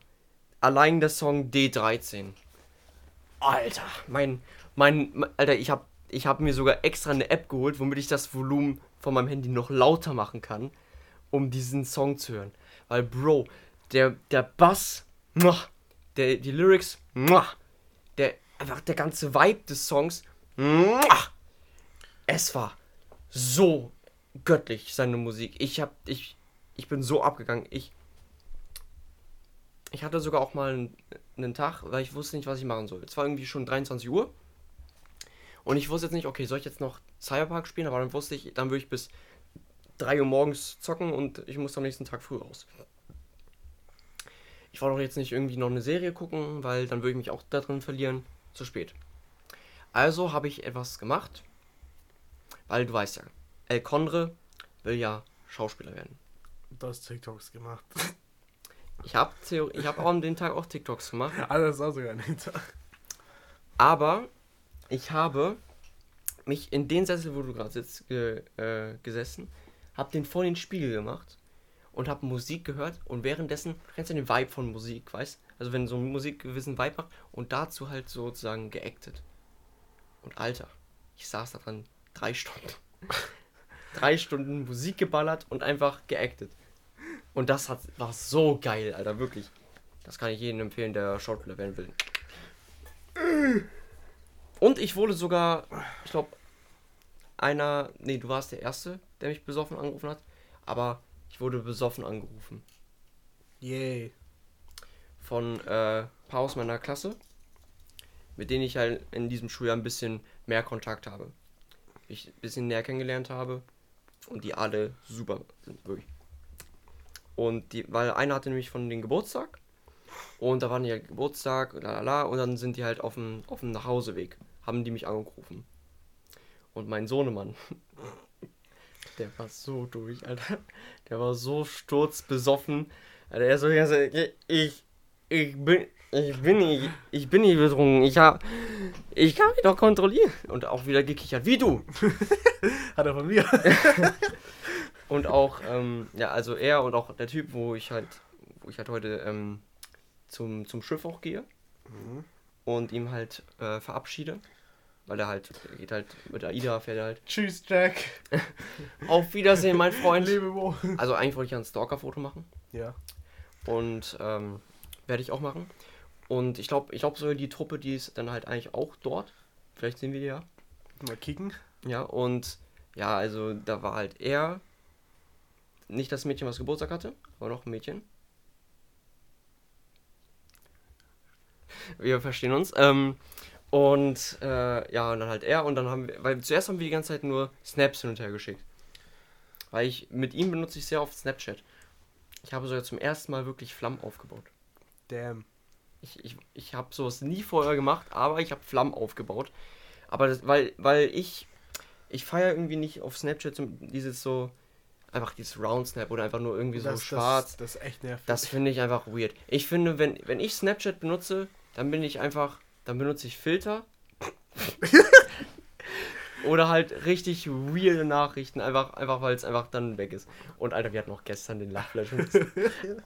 allein der Song D13. Alter, mein, mein, mein Alter, ich hab, ich hab mir sogar extra eine App geholt, womit ich das Volumen von meinem Handy noch lauter machen kann, um diesen Song zu hören. Weil, Bro, der, der Bass, der, die Lyrics, der, einfach der ganze Vibe des Songs, es war so göttlich, seine Musik. Ich hab, ich, ich bin so abgegangen. Ich, ich hatte sogar auch mal einen, einen Tag, weil ich wusste nicht, was ich machen soll. Es war irgendwie schon 23 Uhr. Und ich wusste jetzt nicht, okay, soll ich jetzt noch Cyberpunk spielen? Aber dann wusste ich, dann würde ich bis 3 Uhr morgens zocken und ich muss am nächsten Tag früh raus. Ich wollte doch jetzt nicht irgendwie noch eine Serie gucken, weil dann würde ich mich auch da drin verlieren. Zu spät. Also habe ich etwas gemacht, weil du weißt ja, El Condre will ja Schauspieler werden. Du hast TikToks gemacht. Ich habe ich hab auch an dem Tag auch TikToks gemacht. *laughs* Alles ist auch sogar nicht. Aber ich habe mich in den Sessel, wo du gerade sitzt, ge, äh, gesessen, habe den vor den Spiegel gemacht und habe Musik gehört und währenddessen kennst du den Vibe von Musik, weißt? Also wenn so Musik gewissen Vibe macht und dazu halt sozusagen geactet. Und Alter, ich saß da dran drei Stunden. *laughs* drei Stunden Musik geballert und einfach geactet. Und das hat, war so geil, Alter, wirklich. Das kann ich jedem empfehlen, der Schauspieler werden will. *laughs* Und ich wurde sogar, ich glaube, einer, nee, du warst der Erste, der mich besoffen angerufen hat, aber ich wurde besoffen angerufen. Yay. Von äh, paar aus meiner Klasse, mit denen ich halt in diesem Schuljahr ein bisschen mehr Kontakt habe. Ich ein bisschen näher kennengelernt habe und die alle super sind, wirklich. Und die, weil einer hatte nämlich von den Geburtstag und da waren die ja Geburtstag, lalala, und dann sind die halt auf dem, auf dem Nachhauseweg, haben die mich angerufen. Und mein Sohnemann, *laughs* der war so durch, Alter. Der war so sturzbesoffen. Alter, er so, er so ich, ich bin, ich bin nicht, ich bin nicht betrunken. Ich hab, ich kann mich doch kontrollieren. Und auch wieder gekichert, wie du. *laughs* Hat er von mir. *laughs* Und auch, ähm, ja, also er und auch der Typ, wo ich halt, wo ich halt heute ähm, zum, zum Schiff auch gehe Mhm. und ihm halt äh, verabschiede. Weil er halt, er geht halt mit AIDA, fährt er halt. Tschüss, Jack. *laughs* Auf Wiedersehen, mein Freund. *laughs* Lebe wohl. Also eigentlich wollte ich ja ein Stalker-Foto machen. Ja. Und ähm, werde ich auch machen. Und ich glaube, ich glaube sogar die Truppe, die ist dann halt eigentlich auch dort. Vielleicht sehen wir die ja. Mal kicken. Ja, und ja, also da war halt er, nicht das Mädchen, was Geburtstag hatte, aber noch ein Mädchen. Wir verstehen uns. Ähm, und äh, ja, und dann halt er und dann haben wir, weil zuerst haben wir die ganze Zeit nur Snaps hin und her geschickt. Weil ich, mit ihm benutze ich sehr oft Snapchat. Ich habe sogar zum ersten Mal wirklich Flammen aufgebaut. Damn. Ich, ich, ich habe sowas nie vorher gemacht, aber ich habe Flammen aufgebaut. Aber das, weil, weil ich, ich feiere irgendwie nicht auf Snapchat so dieses so, einfach dieses Round Snap oder einfach nur irgendwie so das, schwarz. Das, das ist echt nervig. Das finde ich einfach weird. Ich finde, wenn, wenn ich Snapchat benutze, dann bin ich einfach, dann benutze ich Filter. *laughs* Oder halt richtig weirde Nachrichten, einfach, einfach weil es einfach dann weg ist. Und Alter, wir hatten auch gestern den Lachflash.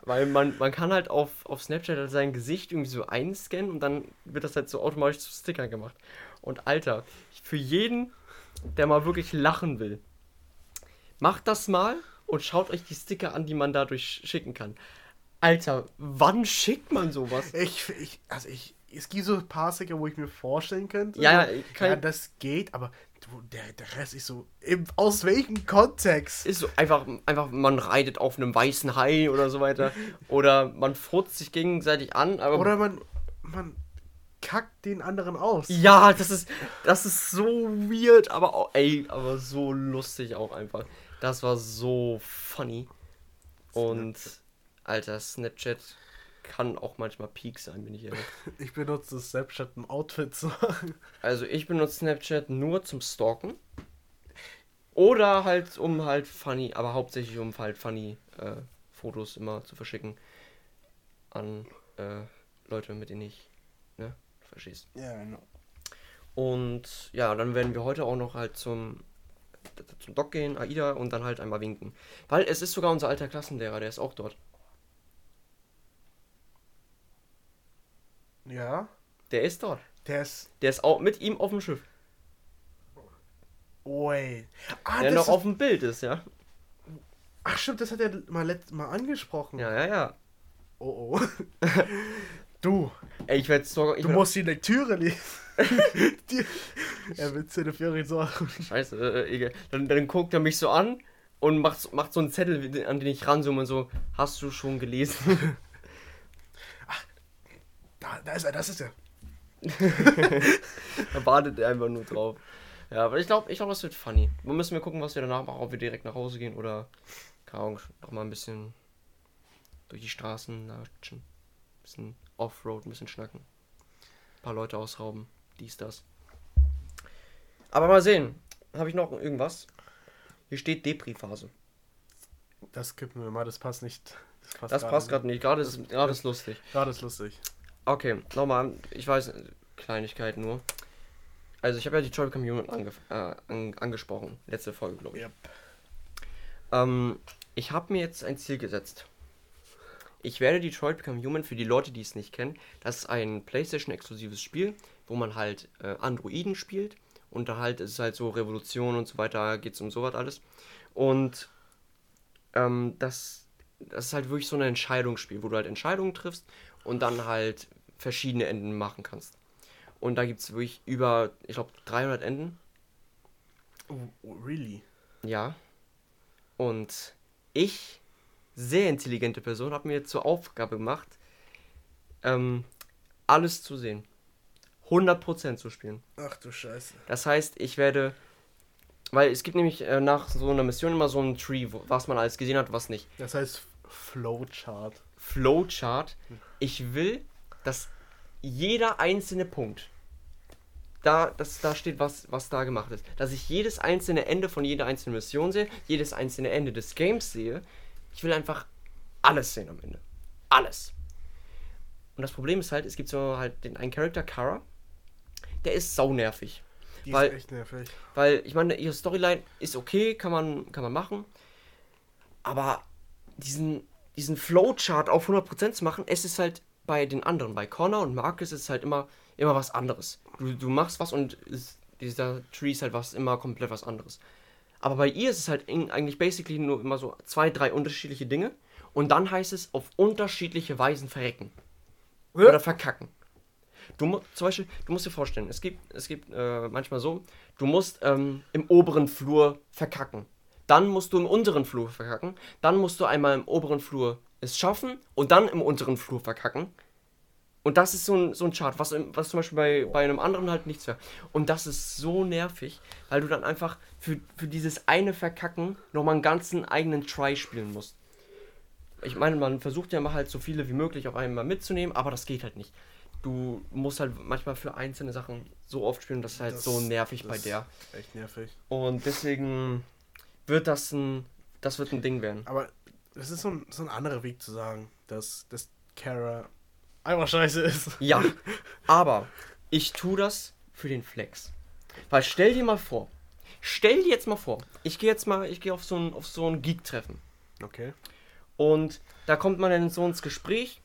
weil man, man kann halt auf, auf Snapchat halt sein Gesicht irgendwie so einscannen und dann wird das halt so automatisch zu Stickern gemacht. Und Alter, für jeden, der mal wirklich lachen will, macht das mal und schaut euch die Sticker an, die man dadurch schicken kann. Alter, wann schickt man sowas? Ich, ich, also ich, es gibt so ein paar Sticker, wo ich mir vorstellen könnte. Ja, kann ja das geht, aber du, der, der Rest ist so, im, aus welchem Kontext? Ist so einfach, einfach, man reitet auf einem weißen Hai oder so weiter. oder man furzt sich gegenseitig an, aber. Oder man, man kackt den anderen aus. Ja, das ist, das ist so weird, aber auch, ey, aber so lustig auch einfach. Das war so funny. Und, Alter, Snapchat kann auch manchmal Peak sein, bin ich ehrlich. *laughs* Ich benutze Snapchat, um Outfits zu machen. Also ich benutze Snapchat nur zum Stalken. Oder halt um halt funny, aber hauptsächlich um halt funny äh, Fotos immer zu verschicken an äh, Leute, mit denen ich, ne, verstehst. Ja, genau. Und ja, dann werden wir heute auch noch halt zum zum Doc gehen, AIDA und dann halt einmal winken. Weil es ist sogar unser alter Klassenlehrer, der ist auch dort. Ja. Der ist dort. Der ist. Der ist auch mit ihm auf dem Schiff. Wait. Ah, der noch ist... auf dem Bild ist, ja. Ach stimmt, das hat er mal letztes Mal angesprochen. Ja, ja, ja. Oh oh. *laughs* du. Ey, ich werde sogar. Du musst die Lektüre lesen. *laughs* die, er will zu der Ferien sorgen. Scheiße, äh, egal. Dann, dann guckt er mich so an und macht, macht so einen Zettel, an den ich ranzoome und so. Hast du schon gelesen? *laughs* Da, da ist er, das ist er. *laughs* da wartet er einfach nur drauf. Ja, aber ich glaube, ich glaub, das wird funny. Wir müssen wir gucken, was wir danach machen, ob wir direkt nach Hause gehen oder, keine Ahnung, noch mal ein bisschen durch die Straßen latschen. Ein bisschen Offroad, ein bisschen schnacken. Ein paar Leute ausrauben. Dies, das. Aber mal sehen. Habe ich noch irgendwas? Hier steht Depri-Phase. Das kippen wir mal, das passt nicht. Das passt, gerade nicht. Gerade ist, gerade ist lustig. Gerade ist lustig. Okay, nochmal, ich weiß, Kleinigkeit nur. Also ich habe ja die Human ange äh, an angesprochen, letzte Folge, glaube ich. Yep. Ähm, ich habe mir jetzt ein Ziel gesetzt. Ich werde Detroit Become Human für die Leute, die es nicht kennen, das ist ein PlayStation-exklusives Spiel, wo man halt äh, Androiden spielt und da halt ist es halt so Revolution und so weiter, geht es um sowas alles. Und ähm, das, das ist halt wirklich so ein Entscheidungsspiel, wo du halt Entscheidungen triffst und dann halt verschiedene Enden machen kannst. Und da gibt es wirklich über, ich glaube, 300 Enden. Oh, oh, really? Ja. Und ich, sehr intelligente Person, habe mir zur Aufgabe gemacht, ähm, alles zu sehen. 100% zu spielen. Ach du Scheiße. Das heißt, ich werde. Weil es gibt nämlich äh, nach so einer Mission immer so ein Tree, wo, was man alles gesehen hat, was nicht. Das heißt Flowchart. Flowchart. Ich will, dass jeder einzelne Punkt, da, dass da steht, was, was da gemacht ist. Dass ich jedes einzelne Ende von jeder einzelnen Mission sehe, jedes einzelne Ende des Games sehe. Ich will einfach alles sehen am Ende. Alles. Und das Problem ist halt, es gibt so halt den einen Charakter, Kara, der ist sau nervig. Die weil, ist echt nervig. Weil, ich meine, ihre Storyline ist okay, kann man, kann man machen. Aber diesen diesen Flowchart auf 100% zu machen, es ist halt bei den anderen, bei Connor und Marcus ist es halt immer, immer was anderes. Du, du machst was und ist, dieser Tree ist halt was immer komplett was anderes. Aber bei ihr ist es halt in, eigentlich basically nur immer so zwei, drei unterschiedliche Dinge und dann heißt es auf unterschiedliche Weisen verrecken. Oder verkacken. Du zum Beispiel, du musst dir vorstellen, es gibt, es gibt äh, manchmal so, du musst ähm, im oberen Flur verkacken. Dann musst du im unteren Flur verkacken. Dann musst du einmal im oberen Flur es schaffen und dann im unteren Flur verkacken. Und das ist so ein, so ein Chart, was, was zum Beispiel bei, bei einem anderen halt nichts wäre. Und das ist so nervig, weil du dann einfach für, für dieses eine Verkacken nochmal einen ganzen eigenen Try spielen musst. Ich meine, man versucht ja mal halt so viele wie möglich auf einmal mitzunehmen, aber das geht halt nicht. Du musst halt manchmal für einzelne Sachen so oft spielen, das ist halt Das- so nervig bei der. Echt nervig. Und deswegen wird das ein, das wird ein Ding werden. Aber es ist so ein, so ein anderer Weg zu sagen, dass, dass Kara einfach scheiße ist. Ja, *laughs* aber ich tue das für den Flex. Weil stell dir mal vor, stell dir jetzt mal vor, ich gehe jetzt mal, ich gehe auf so ein, auf so ein Geek-Treffen. Okay. Und da kommt man dann so ins Gespräch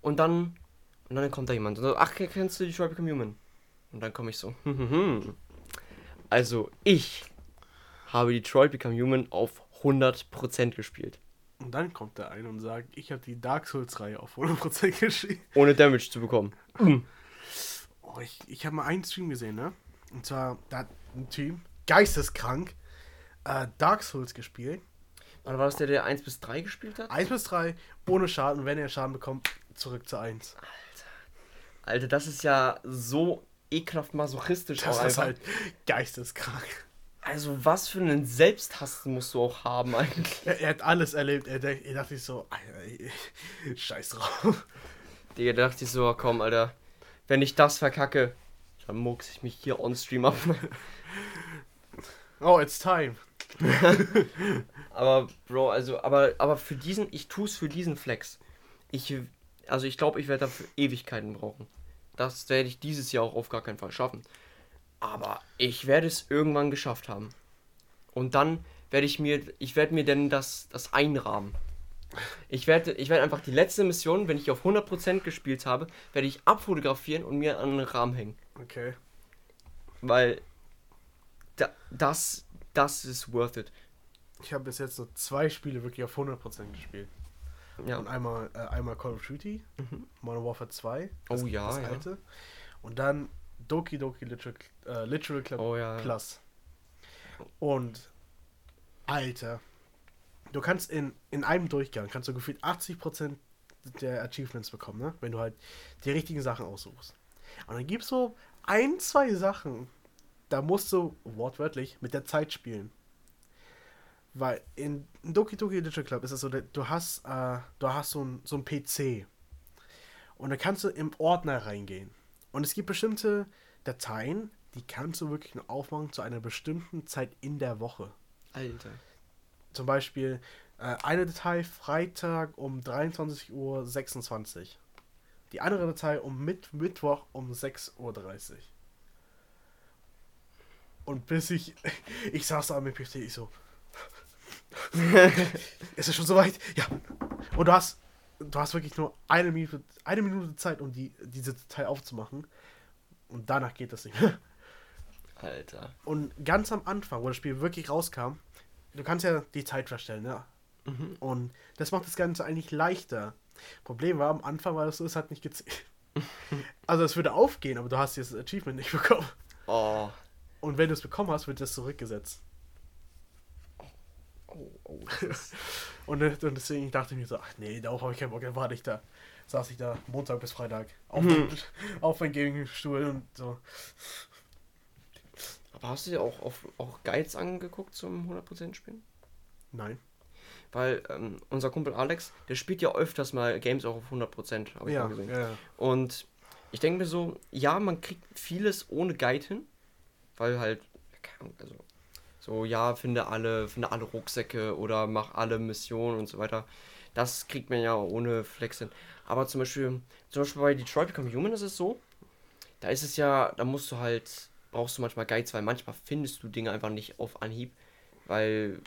und dann, und dann kommt da jemand und sagt, ach, kennst du Detroit Become Human? Und dann komme ich so, hm, hm, hm. Also ich habe Detroit Become Human auf 100% gespielt. Und dann kommt der ein und sagt, ich habe die Dark Souls-Reihe auf 100% geschrieben. Ohne Damage zu bekommen. Oh, ich, ich habe mal einen Stream gesehen, ne? Und zwar, da hat ein Team, geisteskrank, äh, Dark Souls gespielt. Wann war das der, der 1 bis 3 gespielt hat? 1 bis 3, ohne Schaden. Und wenn er Schaden bekommt, zurück zu 1. Alter, das ist ja so ekelhaft masochistisch Das ist halt geisteskrank. Also was für einen Selbsthass musst du auch haben eigentlich. Er, er hat alles erlebt. Er, er dachte sich so, Alter, scheiß drauf. Digga, da dachte ich so, ah, komm, Alter. Wenn ich das verkacke, dann mucks ich mich hier on stream ab. Oh, it's time. *laughs* aber, Bro, also, aber, aber für diesen, ich tue es für diesen Flex. Ich, also ich glaube, ich werde dafür Ewigkeiten brauchen. Das werde ich dieses Jahr auch auf gar keinen Fall schaffen. Aber ich werde es irgendwann geschafft haben. Und dann werde ich mir, ich werde mir denn das, das einrahmen. Ich werde, ich werde einfach die letzte Mission, wenn ich auf 100% gespielt habe, werde ich abfotografieren und mir an einen Rahmen hängen. Okay. Weil da, das, das ist worth it. Ich habe bis jetzt nur zwei Spiele wirklich auf 100% gespielt. Ja. Und einmal, äh, einmal Call of Duty, Mhm. Modern Warfare 2. Oh ja, das ja. alte. Und dann Doki Doki Literal, äh, Literal Club Oh ja. Plus. Und Alter, du kannst in, in einem Durchgang kannst du gefühlt 80% der Achievements bekommen, ne? Wenn du halt die richtigen Sachen aussuchst. Und dann gibt's so ein, zwei Sachen, da musst du wortwörtlich mit der Zeit spielen. Weil in Doki Doki Literature Club ist es so, du hast, äh, du hast so ein, so ein PC. Und da kannst du im Ordner reingehen. Und es gibt bestimmte Dateien, die kannst du wirklich nur aufmachen zu einer bestimmten Zeit in der Woche. Alter. Zum Beispiel äh, eine Datei Freitag um 23.26 Uhr. Die andere Datei um Mitt Mittwoch um 6.30 Uhr. Und bis ich. *laughs* Ich saß da am PC, ich so. *laughs* *laughs* ist es schon soweit? Ja. Und du hast. Du hast wirklich nur eine Minute, eine Minute Zeit, um die, diese Datei aufzumachen. Und danach geht das nicht mehr. Alter. Und ganz am Anfang, wo das Spiel wirklich rauskam, du kannst ja die Zeit verstellen, ja. Mhm. Und das macht das Ganze eigentlich leichter. Problem war, am Anfang war das so, es hat nicht gezählt. *laughs* also es würde aufgehen, aber du hast dieses Achievement nicht bekommen. Oh. Und wenn du es bekommen hast, wird das zurückgesetzt. Oh, oh. das ist- *laughs* Und, äh, und deswegen dachte ich mir so, ach nee, darauf habe ich keinen Bock, dann warte ich da. Saß ich da Montag bis Freitag auf, Mhm. *laughs* auf meinem Gaming-Stuhl und so. Aber hast du dir auch, auf, auch Guides angeguckt zum 100% Spielen? Nein. Weil ähm, unser Kumpel Alex, der spielt ja öfters mal Games auch auf 100%, habe ich Ja, mal gesehen. ja. Und ich denke mir so, ja, man kriegt vieles ohne Guide hin, weil halt, also so, ja, finde alle, finde alle Rucksäcke oder mach alle Missionen und so weiter. Das kriegt man ja ohne Flex hin. Aber zum Beispiel, zum Beispiel bei Detroit Become Human ist es so, da ist es ja, da musst du halt, brauchst du manchmal Guides, weil manchmal findest du Dinge einfach nicht auf Anhieb, weil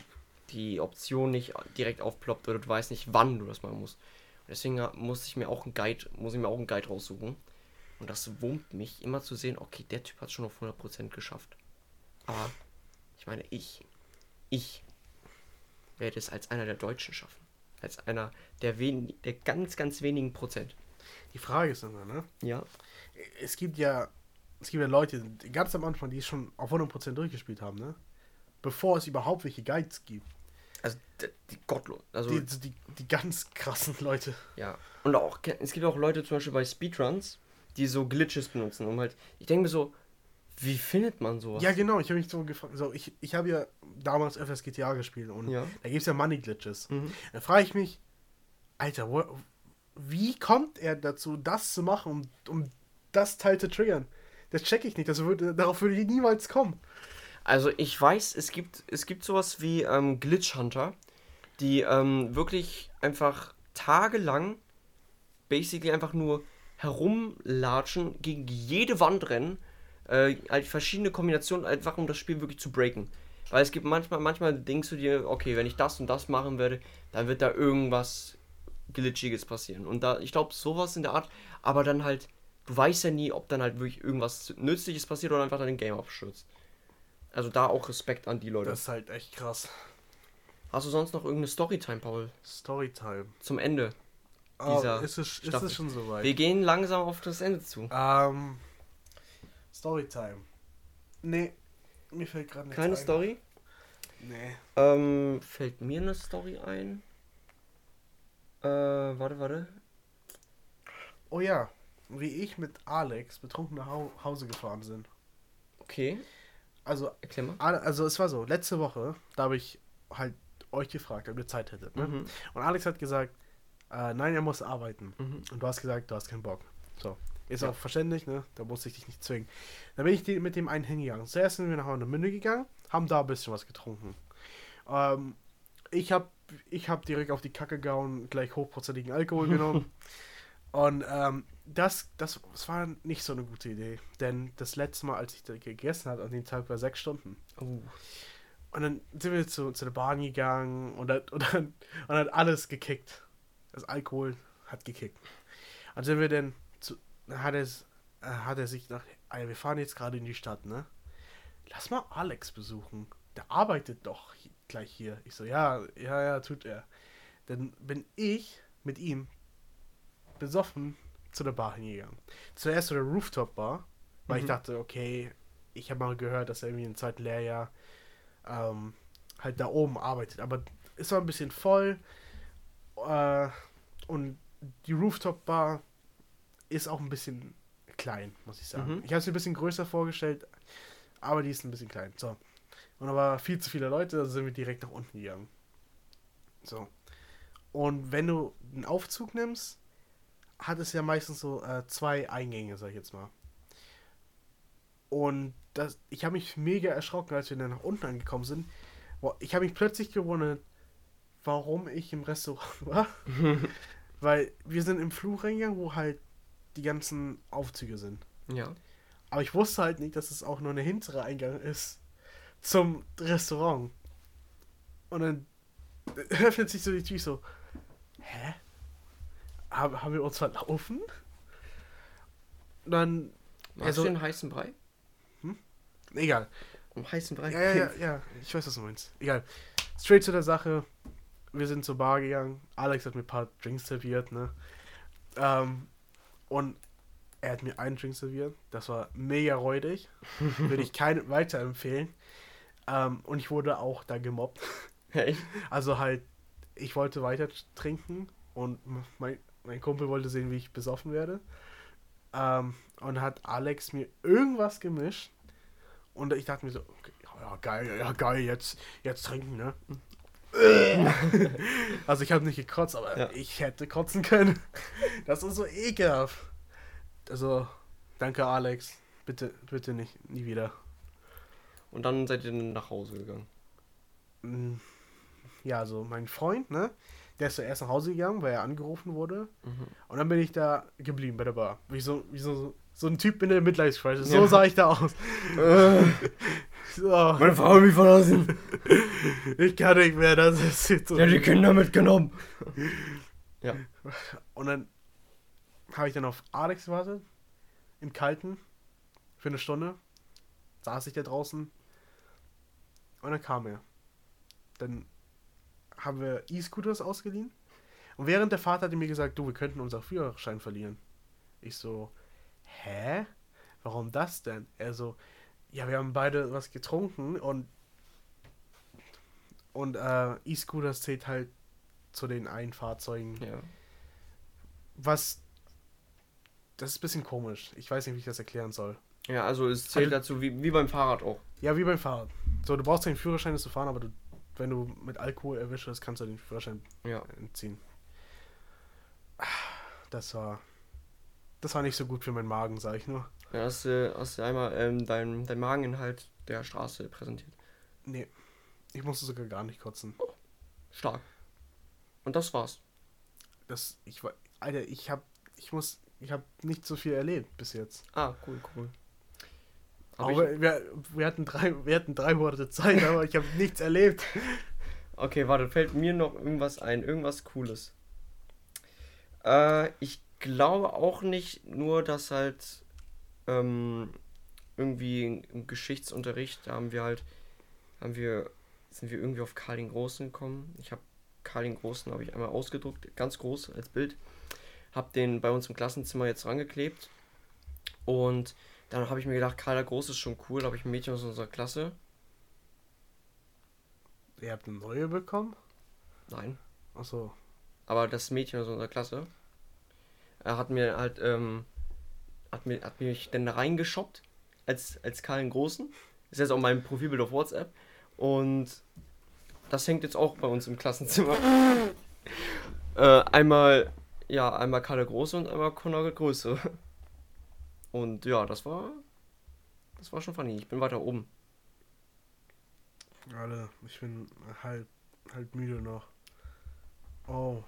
die Option nicht direkt aufploppt oder du weißt nicht, wann du das machen musst. Und deswegen muss ich mir auch einen Guide, muss ich mir auch einen Guide raussuchen. Und das wurmt mich, immer zu sehen, okay, der Typ hat schon auf 100% geschafft. Aber meine, ich, ich werde es als einer der Deutschen schaffen. Als einer der, wen der ganz, ganz wenigen Prozent. Die Frage ist immer, ne? Ja. Es gibt ja, es gibt ja Leute, die ganz am Anfang, die es schon auf 100% durchgespielt haben, ne? Bevor es überhaupt welche Guides gibt. Also d- die gottlos. Also Die, die, die ganz krassen Leute. ja. Und auch es gibt auch Leute zum Beispiel bei Speedruns, die so Glitches benutzen, um halt. Ich denke mir so, wie findet man sowas? Ja, genau, ich habe mich so gefragt. So, ich ich habe ja damals öfters GTA gespielt und Ja. da gibt es ja Money Glitches. Mhm. Da frage ich mich, Alter, wo, wie kommt er dazu, das zu machen, um, um das Teil zu triggern? Das check ich nicht. Das würde, darauf würde ich niemals kommen. Also ich weiß, es gibt, es gibt sowas wie ähm, Glitch Hunter, die ähm, wirklich einfach tagelang basically einfach nur herumlatschen, gegen jede Wand rennen, äh, halt verschiedene Kombinationen, einfach um das Spiel wirklich zu breaken. Weil es gibt manchmal, manchmal denkst du dir, okay, wenn ich das und das machen werde, dann wird da irgendwas Glitchiges passieren. Und da, ich glaube, sowas in der Art, aber dann halt, du weißt ja nie, ob dann halt wirklich irgendwas Nützliches passiert oder einfach dein Game abstürzt. Also da auch Respekt an die Leute. Das ist halt echt krass. Hast du sonst noch irgendeine Storytime, Paul? Storytime. Zum Ende. Oh, Dieser ist, es, ist es schon soweit? Wir gehen langsam auf das Ende zu. Ähm, Storytime. Nee, mir fällt gerade nichts Keine ein. Story? Nee. Ähm, fällt mir eine Story ein? Äh, warte, warte. Oh ja, wie ich mit Alex betrunken nach Hau Hause gefahren sind. Okay, Also, erklär mal. Also es war so, letzte Woche, da habe ich halt euch gefragt, ob ihr Zeit hättet. Ne? Mhm. Und Alex hat gesagt, äh, nein, er muss arbeiten. Mhm. Und du hast gesagt, du hast keinen Bock. So. Ist Ja. auch verständlich, ne? Da musste ich dich nicht zwingen. Dann bin ich mit dem einen hingegangen. Zuerst sind wir nach Münde gegangen, haben da ein bisschen was getrunken. Ähm, ich habe ich hab direkt auf die Kacke gehauen, gleich hochprozentigen Alkohol *laughs* genommen. Und ähm, das, das, das war nicht so eine gute Idee. Denn das letzte Mal, als ich da gegessen habe, an dem Tag war sechs Stunden. Oh. Und dann sind wir zu, zu der Bahn gegangen und dann, und, dann, und dann hat alles gekickt. Das Alkohol hat gekickt. Und sind wir dann dann hat, es, äh, hat er sich nach, wir fahren jetzt gerade in die Stadt, ne? Lass mal Alex besuchen. Der arbeitet doch gleich hier. Ich so, ja, ja, ja, tut er. Dann bin ich mit ihm besoffen zu der Bar hingegangen. Zuerst zu der Rooftop-Bar, weil ich Mhm. dachte, okay, ich habe mal gehört, dass er irgendwie im zweiten Lehrjahr ähm, halt da oben arbeitet. Aber es war ein bisschen voll äh, und die Rooftop-Bar ist auch ein bisschen klein, muss ich sagen. Mhm. Ich habe es mir ein bisschen größer vorgestellt, aber die ist ein bisschen klein. So. Und da war viel zu viele Leute, also sind wir direkt nach unten gegangen. So. Und wenn du einen Aufzug nimmst, hat es ja meistens so äh, zwei Eingänge, sag ich jetzt mal. Und das, ich habe mich mega erschrocken, als wir dann nach unten angekommen sind. Ich habe mich plötzlich gewundert, warum ich im Restaurant *laughs* war. *laughs* Weil wir sind im Flur reingegangen, wo halt die ganzen Aufzüge sind. Ja. Aber ich wusste halt nicht, dass es auch nur eine hintere Eingang ist zum Restaurant. Und dann *laughs* öffnet sich so die Tür so. Hä? Haben, haben wir uns verlaufen? Und dann. Magst Also- du den heißen Brei? Egal. Um heißen Brei? Ja, ja, ja, ja. Ich weiß, was du meinst. Egal. Straight zu der Sache. Wir sind zur Bar gegangen. Alex hat mir ein paar Drinks serviert, ne? Ähm, und er hat mir einen Drink serviert. Das war mega räudig. *laughs* Würde ich keinen weiterempfehlen. Ähm, und ich wurde auch da gemobbt. Hey. Also halt, ich wollte weiter trinken und mein, mein Kumpel wollte sehen, wie ich besoffen werde. Ähm, und hat Alex mir irgendwas gemischt. Und ich dachte mir so, okay, ja, geil, ja, geil, jetzt, jetzt trinken, ne? *laughs* also ich habe nicht gekotzt, aber Ja. ich hätte kotzen können. Das ist so ekelhaft. Also, danke Alex. Bitte, bitte nicht, nie wieder. Und dann seid ihr nach Hause gegangen. Mm, Ja, also mein Freund, ne? Der ist zuerst nach Hause gegangen, weil er angerufen wurde. Mhm. Und dann bin ich da geblieben bei der Bar. Wie so, wie so, so ein Typ in der Midlife-Crisis. So Ja. sah ich da aus. So, Meine Frau hat mich verlassen. ich kann nicht mehr, das ist jetzt so. Hat die Kinder mitgenommen. Ja. Und dann habe ich dann auf Alex gewartet. Im Kalten. Für eine Stunde. Saß ich da draußen. Und dann kam er. Dann haben wir E-Scooters ausgeliehen. Und während der Vater hat mir gesagt, du, wir könnten unseren Führerschein verlieren. Ich so, hä? Warum das denn? Er so, ja, wir haben beide was getrunken und und äh, E-Scooters zählt halt zu den einen Fahrzeugen. Ja. Was das ist ein bisschen komisch. Ich weiß nicht, wie ich das erklären soll. Ja, also es zählt Also- dazu wie, wie beim Fahrrad auch. Ja, wie beim Fahrrad. So, du brauchst den Führerschein, das zu fahren, aber du, wenn du mit Alkohol erwischt wirst, kannst du den Führerschein Ja. entziehen. Das war. Das war nicht so gut für meinen Magen, sag ich nur. Ja, hast du, hast du einmal ähm, dein, dein Mageninhalt der Straße präsentiert. Nee. Ich musste sogar gar nicht kotzen. Stark. Und das war's. Das. Ich war. Alter, ich hab. Ich muss. Ich hab nicht so viel erlebt bis jetzt. Ah, cool, cool. Hab Aber ich, wir, wir, hatten drei, wir hatten drei Monate Zeit, aber ich habe nichts erlebt. okay, warte, fällt mir noch irgendwas ein, irgendwas Cooles. Äh, ich glaube auch nicht nur, dass halt ähm, irgendwie im Geschichtsunterricht da haben wir halt, haben wir, sind wir irgendwie auf Karl den Großen gekommen. Ich habe Karl den Großen habe ich einmal ausgedruckt, ganz groß als Bild. Hab den bei uns im Klassenzimmer jetzt rangeklebt. Und dann habe ich mir gedacht, Karl der Große ist schon cool, da habe ich ein Mädchen aus unserer Klasse. Ihr habt eine neue bekommen? Nein, Achso. aber das Mädchen aus unserer Klasse er hat mir halt ähm, hat mir hat mich dann da reingeschoppt als als Karl den Großen. Ist jetzt auch mein Profilbild auf WhatsApp. Und das hängt jetzt auch bei uns im Klassenzimmer. *laughs* Äh, einmal ja einmal Karl Große und einmal Conor Größe. Und ja das war das war schon funny. Ich bin weiter oben. Alle, ich bin halb, halb müde noch. Oh.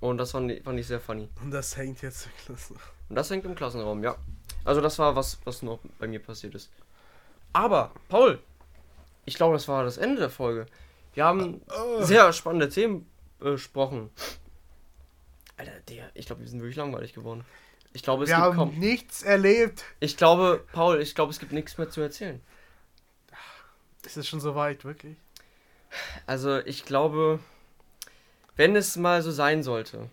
Und das fand ich, fand ich sehr funny Und das hängt jetzt im Klasse. Und das hängt im Klassenraum, ja. Also das war was, was noch bei mir passiert ist. Aber, Paul, ich glaube, das war das Ende der Folge. Wir haben sehr spannende Themen besprochen. Alter, der, ich glaube, wir sind wirklich langweilig geworden. Ich glaube, es Wir gibt haben kaum. nichts erlebt. Ich glaube, Paul, ich glaube, es gibt nichts mehr zu erzählen. Ist es schon so weit, wirklich? Also ich glaube, wenn es mal so sein sollte,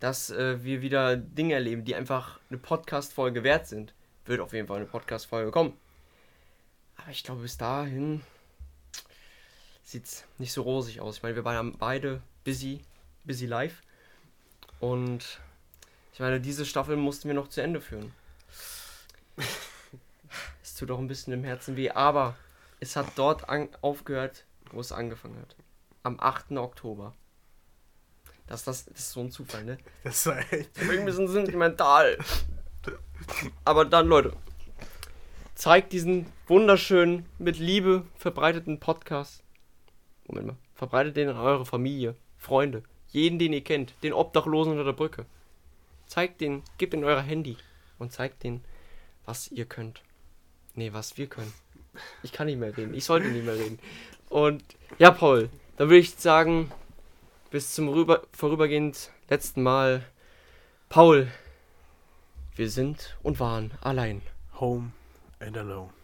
dass äh, wir wieder Dinge erleben, die einfach eine Podcast-Folge wert sind, wird auf jeden Fall eine Podcast-Folge kommen. Aber ich glaube, bis dahin sieht es nicht so rosig aus. Ich meine, wir waren beide busy, busy live. Und ich meine, diese Staffel mussten wir noch zu Ende führen. *laughs* Es tut auch ein bisschen im Herzen weh, aber es hat dort aufgehört, wo es angefangen hat. Am 8. Oktober. Das, das, das ist so ein Zufall, ne? Das war echt. Ich bin ein bisschen sentimental. Aber dann, Leute, zeigt diesen wunderschönen, mit Liebe verbreiteten Podcast. Moment mal. Verbreitet den an eure Familie, Freunde, jeden, den ihr kennt, den Obdachlosen unter der Brücke. Zeigt den, gebt in euer Handy und zeigt den, was ihr könnt. Nee, was wir können. Ich kann nicht mehr reden. Ich sollte nicht mehr reden. Und ja, Paul, dann würde ich sagen, bis zum rüber, vorübergehend letzten Mal. Paul, wir sind und waren allein. Home and alone.